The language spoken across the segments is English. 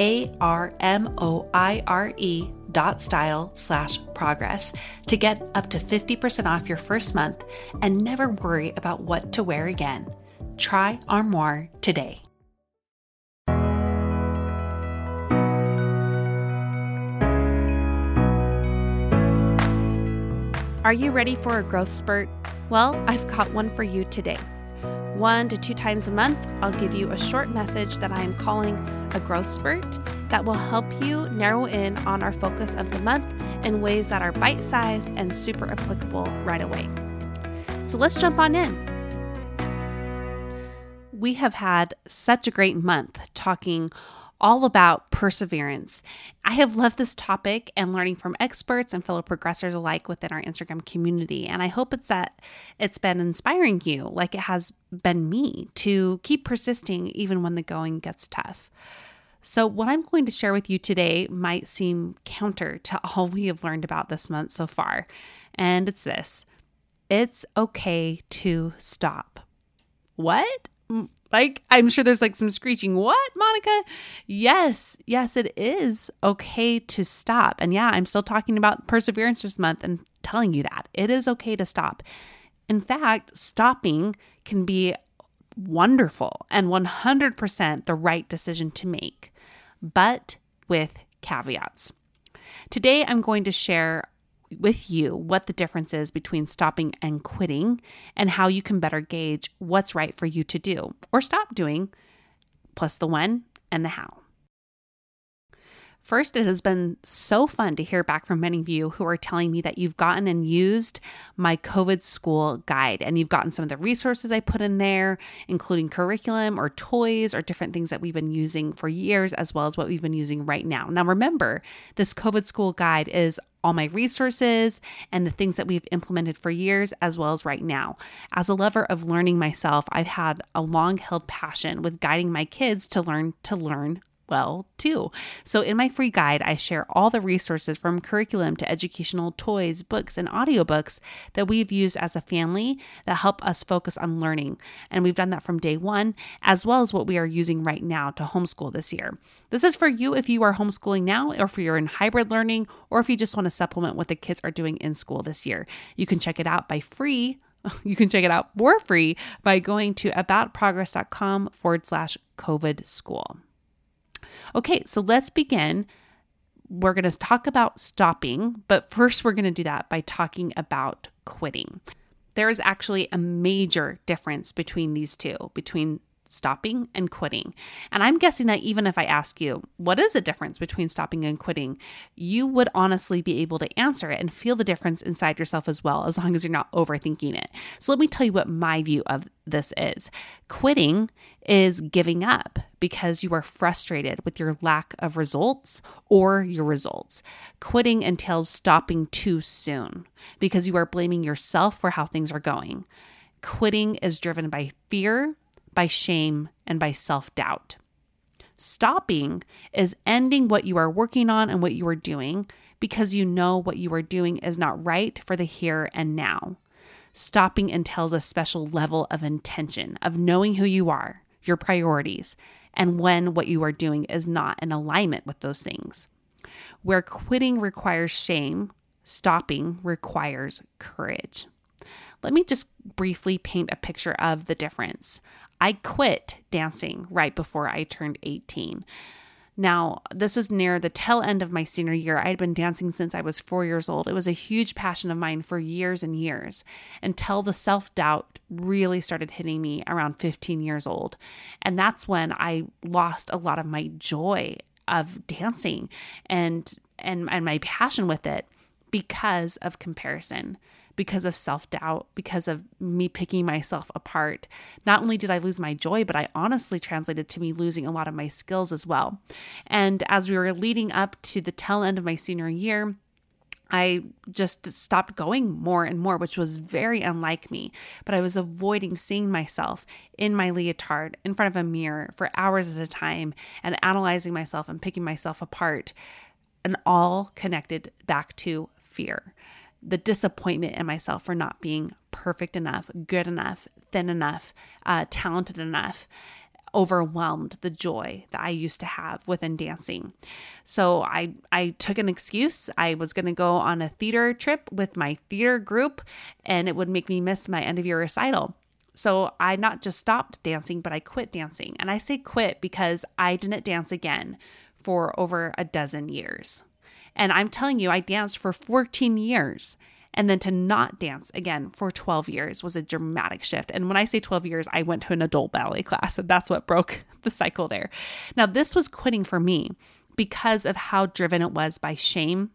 A R M O I R E dot style slash progress to get up to 50% off your first month and never worry about what to wear again. Try Armoire today. Are you ready for a growth spurt? Well, I've got one for you today. One to two times a month, I'll give you a short message that I am calling a growth spurt that will help you narrow in on our focus of the month in ways that are bite sized and super applicable right away. So let's jump on in. We have had such a great month talking all about perseverance. I have loved this topic and learning from experts and fellow progressors alike within our Instagram community. And I hope it's that it's been inspiring you, like it has been me, to keep persisting even when the going gets tough. So, what I'm going to share with you today might seem counter to all we have learned about this month so far. And it's this it's okay to stop. What? Like, I'm sure there's like some screeching, what, Monica? Yes, yes, it is okay to stop. And yeah, I'm still talking about perseverance this month and telling you that it is okay to stop. In fact, stopping can be wonderful and 100% the right decision to make, but with caveats. Today, I'm going to share with you what the difference is between stopping and quitting and how you can better gauge what's right for you to do or stop doing, plus the when and the how. First, it has been so fun to hear back from many of you who are telling me that you've gotten and used my COVID school guide and you've gotten some of the resources I put in there, including curriculum or toys or different things that we've been using for years, as well as what we've been using right now. Now, remember, this COVID school guide is all my resources and the things that we've implemented for years, as well as right now. As a lover of learning myself, I've had a long held passion with guiding my kids to learn to learn well too. So, in my free guide, I share all the resources from curriculum to educational toys, books, and audiobooks that we've used as a family that help us focus on learning. And we've done that from day one, as well as what we are using right now to homeschool this year. This is for you if you are homeschooling now, or if you're in hybrid learning, or if you just want to supplement what the kids are doing in school this year. You can check it out by free you can check it out for free by going to aboutprogress.com forward slash COVID school. Okay, so let's begin. We're going to talk about stopping, but first we're going to do that by talking about quitting. There is actually a major difference between these two, between stopping and quitting. And I'm guessing that even if I ask you, what is the difference between stopping and quitting, you would honestly be able to answer it and feel the difference inside yourself as well, as long as you're not overthinking it. So let me tell you what my view of this is quitting is giving up because you are frustrated with your lack of results or your results. Quitting entails stopping too soon because you are blaming yourself for how things are going. Quitting is driven by fear by shame, and by self doubt. Stopping is ending what you are working on and what you are doing because you know what you are doing is not right for the here and now. Stopping entails a special level of intention, of knowing who you are, your priorities, and when what you are doing is not in alignment with those things. Where quitting requires shame, stopping requires courage. Let me just briefly paint a picture of the difference. I quit dancing right before I turned 18. Now, this was near the tail end of my senior year. I had been dancing since I was four years old. It was a huge passion of mine for years and years until the self doubt really started hitting me around 15 years old. And that's when I lost a lot of my joy of dancing and and, and my passion with it because of comparison because of self doubt, because of me picking myself apart. Not only did I lose my joy, but I honestly translated to me losing a lot of my skills as well. And as we were leading up to the tail end of my senior year, I just stopped going more and more, which was very unlike me. But I was avoiding seeing myself in my leotard in front of a mirror for hours at a time and analyzing myself and picking myself apart, and all connected back to fear the disappointment in myself for not being perfect enough, good enough, thin enough, uh, talented enough overwhelmed the joy that I used to have within dancing. So I I took an excuse. I was going to go on a theater trip with my theater group and it would make me miss my end of year recital. So I not just stopped dancing, but I quit dancing. And I say quit because I didn't dance again for over a dozen years. And I'm telling you, I danced for 14 years. And then to not dance again for 12 years was a dramatic shift. And when I say 12 years, I went to an adult ballet class, and that's what broke the cycle there. Now, this was quitting for me because of how driven it was by shame.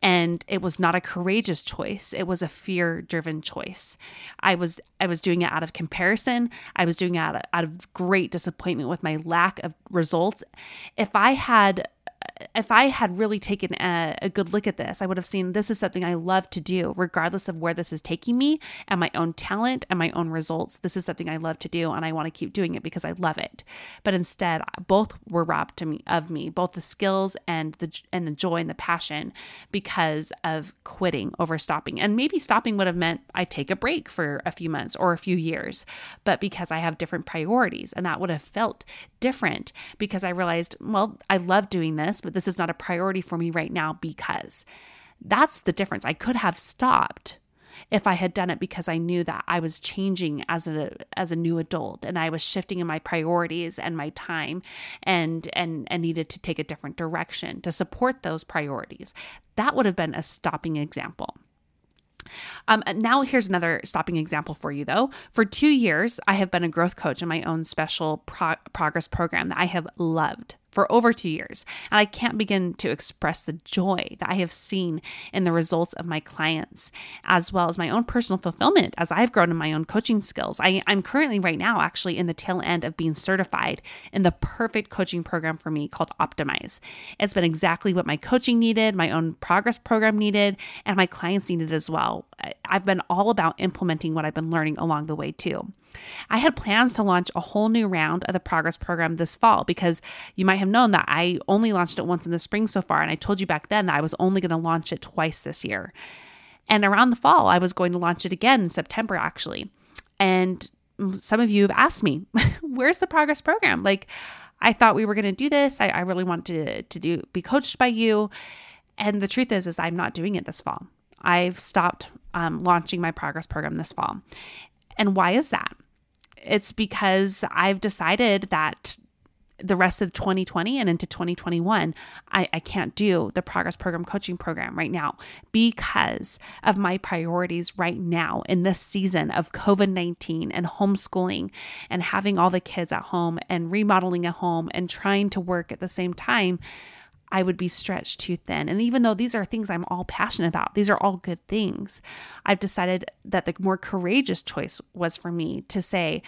And it was not a courageous choice. It was a fear-driven choice. I was I was doing it out of comparison. I was doing it out of, out of great disappointment with my lack of results. If I had if I had really taken a, a, good look at this, I would have seen this is something I love to do, regardless of where this is taking me and my own talent and my own results. This is something I love to do, and I want to keep doing it because I love it. But instead, both were robbed to me of me, both the skills and the and the joy and the passion, because of quitting over stopping. And maybe stopping would have meant I take a break for a few months or a few years, but because I have different priorities, and that would have felt different because I realized, well, I love doing this, but this is not a priority for me right now because that's the difference. I could have stopped if I had done it because I knew that I was changing as a as a new adult and I was shifting in my priorities and my time and and and needed to take a different direction to support those priorities. That would have been a stopping example. Um, now, here's another stopping example for you, though. For two years, I have been a growth coach in my own special pro- progress program that I have loved for over two years. And I can't begin to express the joy that I have seen in the results of my clients, as well as my own personal fulfillment as I've grown in my own coaching skills. I, am currently, right now, actually in the tail end of being certified in the perfect coaching program for me called Optimize. It's been exactly what my coaching needed, my own progress program needed, and my clients needed as well. I've been all about implementing what I've been learning along the way, too. I had plans to launch a whole new round of the progress program this fall because you might have known that I only launched it once in the spring so far. And I told you back then that I was only going to launch it twice this year. And around the fall, I was going to launch it again in September, actually. And some of you have asked me, where's the progress program? Like, I thought we were going to do this. I, I really want to, to do be coached by you. And the truth is, is I'm not doing it this fall. I've stopped um, launching my progress program this fall. And why is that? It's because I've decided that the rest of 2020 and into 2021, I, I can't do the Progress Program coaching program right now because of my priorities right now in this season of COVID 19 and homeschooling and having all the kids at home and remodeling a home and trying to work at the same time. I would be stretched too thin. And even though these are things I'm all passionate about, these are all good things, I've decided that the more courageous choice was for me to say,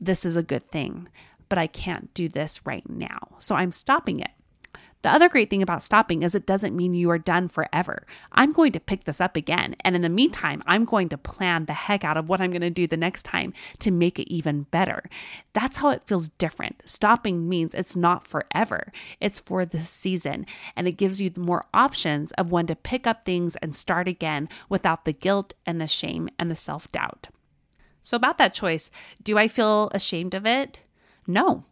this is a good thing but I can't do this right now. So I'm stopping it. The other great thing about stopping is it doesn't mean you are done forever. I'm going to pick this up again. And in the meantime, I'm going to plan the heck out of what I'm going to do the next time to make it even better. That's how it feels different. Stopping means it's not forever, it's for the season. And it gives you more options of when to pick up things and start again without the guilt and the shame and the self doubt. So, about that choice, do I feel ashamed of it? No.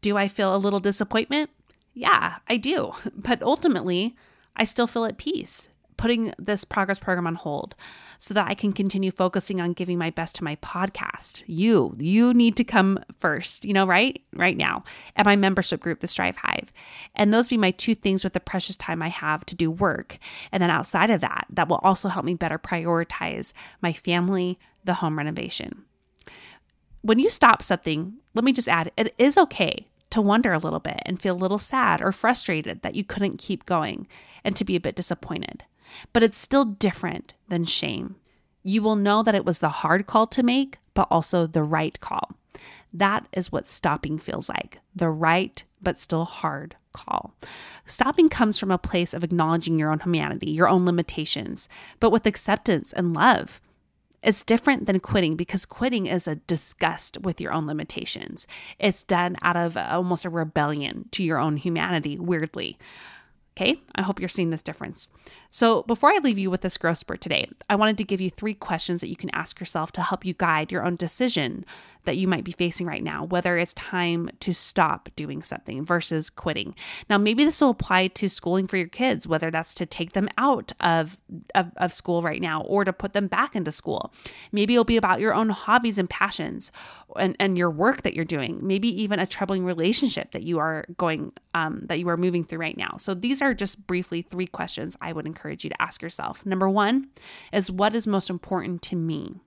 Do I feel a little disappointment? Yeah, I do. But ultimately, I still feel at peace putting this progress program on hold so that I can continue focusing on giving my best to my podcast. You, you need to come first, you know, right? Right now at my membership group, the Strive Hive. And those be my two things with the precious time I have to do work. And then outside of that, that will also help me better prioritize my family, the home renovation when you stop something, let me just add it is okay to wonder a little bit and feel a little sad or frustrated that you couldn't keep going and to be a bit disappointed. But it's still different than shame. You will know that it was the hard call to make, but also the right call. That is what stopping feels like the right, but still hard call. Stopping comes from a place of acknowledging your own humanity, your own limitations, but with acceptance and love. It's different than quitting because quitting is a disgust with your own limitations. It's done out of almost a rebellion to your own humanity, weirdly. Okay, I hope you're seeing this difference. So, before I leave you with this growth spurt today, I wanted to give you three questions that you can ask yourself to help you guide your own decision that you might be facing right now, whether it's time to stop doing something versus quitting. Now, maybe this will apply to schooling for your kids, whether that's to take them out of, of, of school right now or to put them back into school. Maybe it'll be about your own hobbies and passions and, and your work that you're doing, maybe even a troubling relationship that you are going, um, that you are moving through right now. So, these are just briefly three questions I would encourage encourage you to ask yourself. Number one is what is most important to me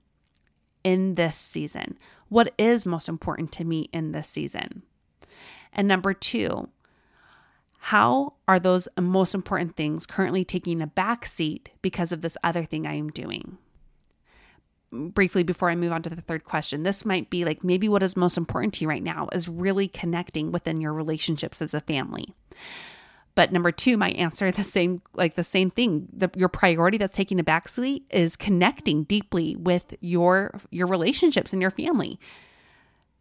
in this season? What is most important to me in this season? And number two, how are those most important things currently taking a back seat because of this other thing I am doing? Briefly, before I move on to the third question, this might be like maybe what is most important to you right now is really connecting within your relationships as a family. But number two might answer the same, like the same thing. The, your priority that's taking a backseat is connecting deeply with your your relationships and your family.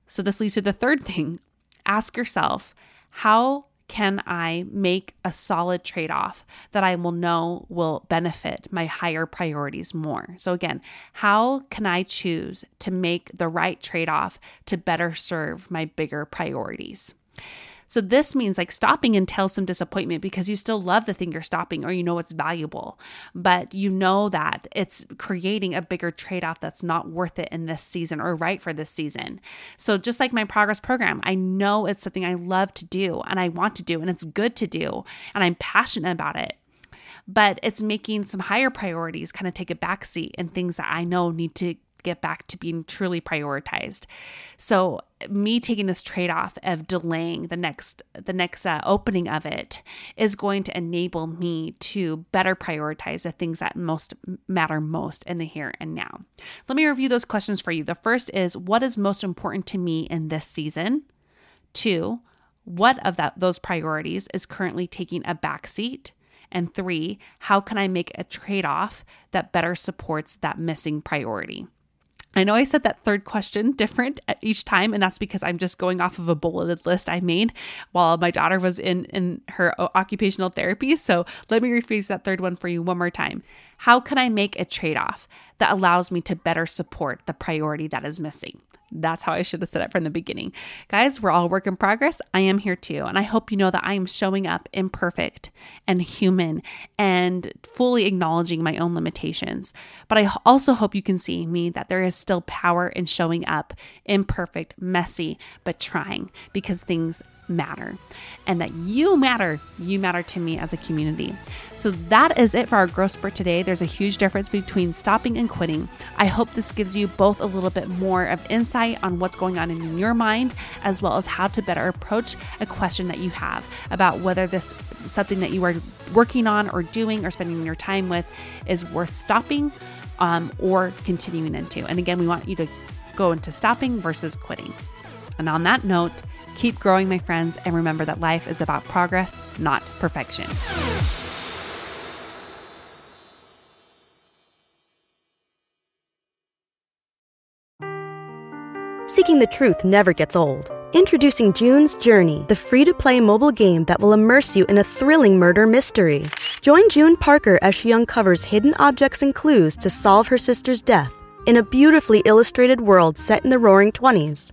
So this leads to the third thing. Ask yourself, how can I make a solid trade off that I will know will benefit my higher priorities more? So, again, how can I choose to make the right trade off to better serve my bigger priorities? So this means like stopping entails some disappointment because you still love the thing you're stopping or you know it's valuable, but you know that it's creating a bigger trade off that's not worth it in this season or right for this season. So just like my progress program, I know it's something I love to do and I want to do and it's good to do and I'm passionate about it but it's making some higher priorities kind of take a backseat and things that I know need to get back to being truly prioritized. So me taking this trade off of delaying the next the next uh, opening of it is going to enable me to better prioritize the things that most matter most in the here and now. Let me review those questions for you. The first is what is most important to me in this season? Two, what of that those priorities is currently taking a backseat? And three, how can I make a trade off that better supports that missing priority? I know I said that third question different each time, and that's because I'm just going off of a bulleted list I made while my daughter was in, in her occupational therapy. So let me rephrase that third one for you one more time. How can I make a trade off that allows me to better support the priority that is missing? That's how I should have said it from the beginning. Guys, we're all work in progress. I am here too. And I hope you know that I am showing up imperfect and human and fully acknowledging my own limitations. But I also hope you can see me that there is still power in showing up imperfect, messy, but trying because things matter and that you matter. You matter to me as a community. So that is it for our growth spurt today. There's a huge difference between stopping and quitting. I hope this gives you both a little bit more of insight on what's going on in your mind, as well as how to better approach a question that you have about whether this something that you are working on or doing or spending your time with is worth stopping um, or continuing into. And again, we want you to go into stopping versus quitting. And on that note, keep growing, my friends, and remember that life is about progress, not perfection. Seeking the truth never gets old. Introducing June's Journey, the free to play mobile game that will immerse you in a thrilling murder mystery. Join June Parker as she uncovers hidden objects and clues to solve her sister's death in a beautifully illustrated world set in the roaring 20s.